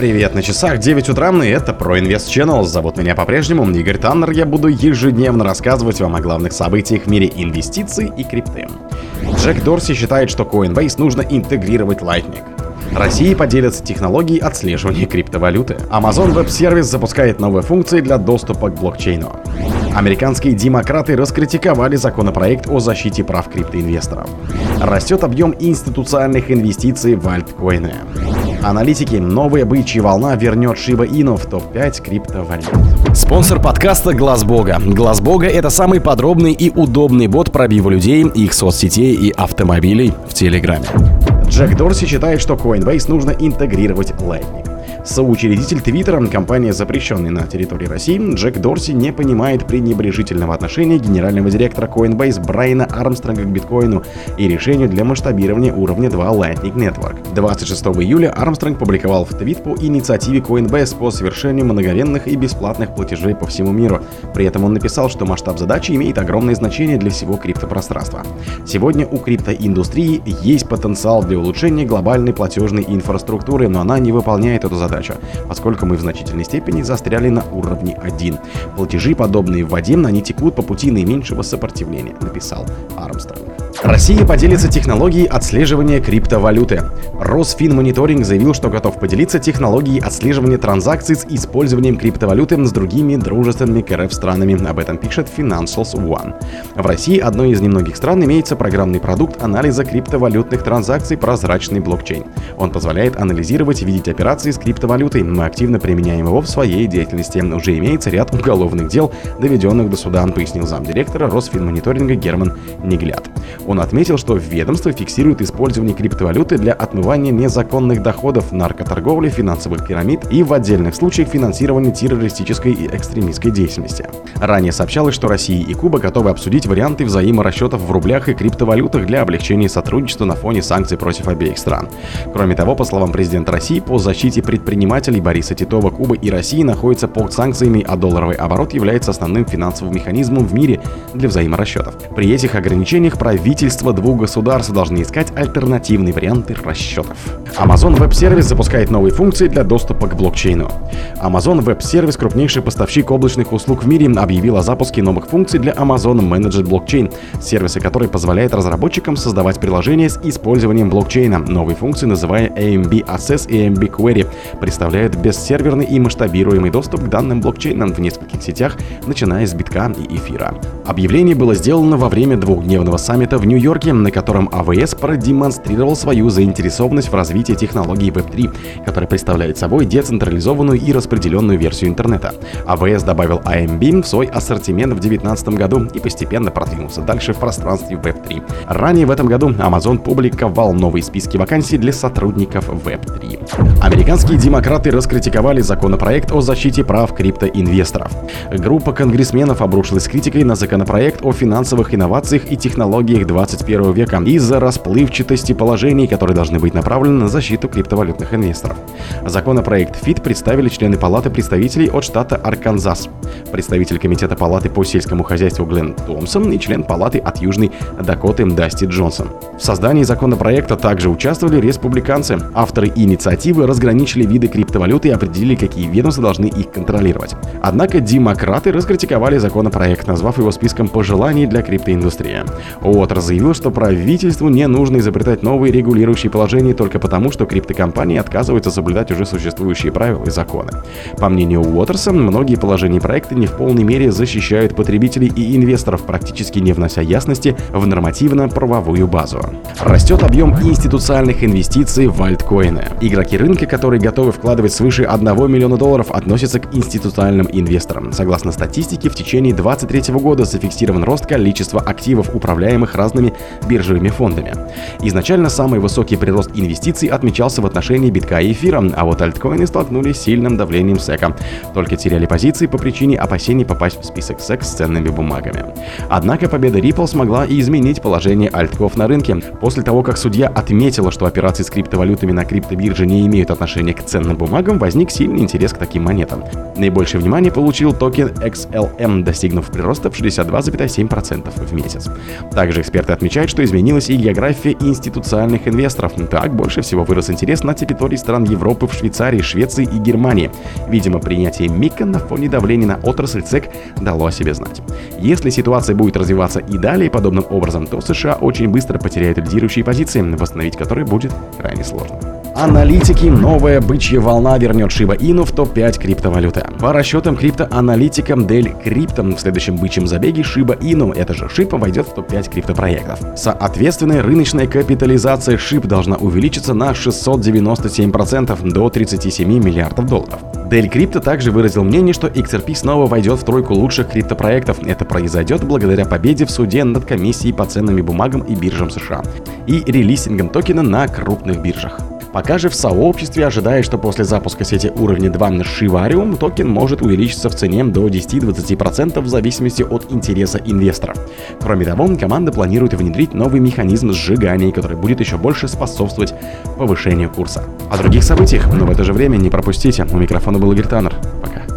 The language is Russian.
Привет на часах 9 утра, и это ProInvest Channel. Зовут меня по-прежнему Игорь Таннер. Я буду ежедневно рассказывать вам о главных событиях в мире инвестиций и крипты. Джек Дорси считает, что Coinbase нужно интегрировать Lightning. России поделятся технологией отслеживания криптовалюты. Amazon Web Service запускает новые функции для доступа к блокчейну. Американские демократы раскритиковали законопроект о защите прав криптоинвесторов. Растет объем институциональных инвестиций в альткоины. Аналитики, новая бычья волна вернет Shiba Inu в топ-5 криптовалют. Спонсор подкаста Глаз Бога. Глаз Бога это самый подробный и удобный бот пробива людей, их соцсетей и автомобилей в Телеграме. Джек Дорси считает, что Coinbase нужно интегрировать Lightning. Соучредитель Твиттера, компания, запрещенная на территории России, Джек Дорси не понимает пренебрежительного отношения генерального директора Coinbase Брайана Армстронга к биткоину и решению для масштабирования уровня 2 Lightning Network. 26 июля Армстронг публиковал в твит по инициативе Coinbase по совершению многовенных и бесплатных платежей по всему миру. При этом он написал, что масштаб задачи имеет огромное значение для всего криптопространства. Сегодня у криптоиндустрии есть потенциал для улучшения глобальной платежной инфраструктуры, но она не выполняет эту задачу задача, поскольку мы в значительной степени застряли на уровне 1. Платежи, подобные в воде, они текут по пути наименьшего сопротивления, написал Армстронг. Россия поделится технологией отслеживания криптовалюты. Росфинмониторинг заявил, что готов поделиться технологией отслеживания транзакций с использованием криптовалюты с другими дружественными к РФ странами. Об этом пишет Financials One. В России одной из немногих стран имеется программный продукт анализа криптовалютных транзакций «Прозрачный блокчейн». Он позволяет анализировать и видеть операции с криптовалютой. Мы активно применяем его в своей деятельности. Уже имеется ряд уголовных дел, доведенных до суда, пояснил замдиректора Росфинмониторинга Герман Неглят. Он отметил, что ведомство фиксирует использование криптовалюты для отмывания незаконных доходов, наркоторговли, финансовых пирамид и в отдельных случаях финансирования террористической и экстремистской деятельности. Ранее сообщалось, что Россия и Куба готовы обсудить варианты взаиморасчетов в рублях и криптовалютах для облегчения сотрудничества на фоне санкций против обеих стран. Кроме того, по словам президента России, по защите предпринимателей Бориса Титова, Куба и России находятся под санкциями, а долларовый оборот является основным финансовым механизмом в мире для взаиморасчетов. При этих ограничениях правительство правительства двух государств должны искать альтернативные варианты расчетов. Amazon Web Service запускает новые функции для доступа к блокчейну. Amazon Web Service, крупнейший поставщик облачных услуг в мире, объявил о запуске новых функций для Amazon Managed Blockchain, сервиса, который позволяет разработчикам создавать приложения с использованием блокчейна. Новые функции, называя AMB Access и AMB Query, представляют бессерверный и масштабируемый доступ к данным блокчейна в нескольких сетях, начиная с битка и эфира. Объявление было сделано во время двухдневного саммита в Нью-Йорке, на котором АВС продемонстрировал свою заинтересованность в развитии технологий Web3, которая представляет собой децентрализованную и распределенную версию интернета. АВС добавил AMB в свой ассортимент в 2019 году и постепенно продвинулся дальше в пространстве Web3. Ранее в этом году Amazon публиковал новые списки вакансий для сотрудников Web3. Американские демократы раскритиковали законопроект о защите прав криптоинвесторов. Группа конгрессменов обрушилась критикой на законопроект о финансовых инновациях и технологиях 21 века из-за расплывчатости положений, которые должны быть направлены на защиту криптовалютных инвесторов. Законопроект ФИТ представили члены Палаты представителей от штата Арканзас, представитель Комитета Палаты по сельскому хозяйству Глен Томпсон и член Палаты от Южной Дакоты Дасти Джонсон. В создании законопроекта также участвовали республиканцы. Авторы инициативы разграничили виды криптовалюты и определили, какие ведомства должны их контролировать. Однако демократы раскритиковали законопроект, назвав его списком пожеланий для криптоиндустрии. Заявил, что правительству не нужно изобретать новые регулирующие положения только потому, что криптокомпании отказываются соблюдать уже существующие правила и законы. По мнению Уотерса, многие положения проекта не в полной мере защищают потребителей и инвесторов, практически не внося ясности в нормативно-правовую базу. Растет объем институциональных инвестиций в альткоины. Игроки рынка, которые готовы вкладывать свыше 1 миллиона долларов, относятся к институциональным инвесторам. Согласно статистике, в течение 2023 года зафиксирован рост количества активов, управляемых разными биржевыми фондами. Изначально самый высокий прирост инвестиций отмечался в отношении битка и эфира, а вот альткоины столкнулись с сильным давлением SEC. Только теряли позиции по причине опасений попасть в список SEC с ценными бумагами. Однако победа Ripple смогла и изменить положение альтков на рынке. После того, как судья отметила, что операции с криптовалютами на криптобирже не имеют отношения к ценным бумагам, возник сильный интерес к таким монетам. Наибольшее внимание получил токен XLM, достигнув прироста в 62,7% в месяц. Также эксперты Эксперты отмечают, что изменилась и география институциональных инвесторов. Так, больше всего вырос интерес на территории стран Европы в Швейцарии, Швеции и Германии. Видимо, принятие МИКа на фоне давления на отрасль ЦЕК дало о себе знать. Если ситуация будет развиваться и далее подобным образом, то США очень быстро потеряют лидирующие позиции, восстановить которые будет крайне сложно. Аналитики, новая бычья волна вернет Shiba Inu в топ-5 криптовалюты. По расчетам криптоаналитикам Dell Crypto в следующем бычьем забеге Shiba Inu, это же SHIB, войдет в топ-5 криптопроектов. Соответственно, рыночная капитализация SHIB должна увеличиться на 697% до 37 миллиардов долларов. Dell Crypto также выразил мнение, что XRP снова войдет в тройку лучших криптопроектов. Это произойдет благодаря победе в суде над комиссией по ценным бумагам и биржам США и релистингом токена на крупных биржах. Пока же в сообществе ожидает, что после запуска сети уровня 2 на Shivarium токен может увеличиться в цене до 10-20% в зависимости от интереса инвесторов. Кроме того, команда планирует внедрить новый механизм сжигания, который будет еще больше способствовать повышению курса. О других событиях, но в это же время не пропустите. У микрофона был Игорь Таннер. Пока.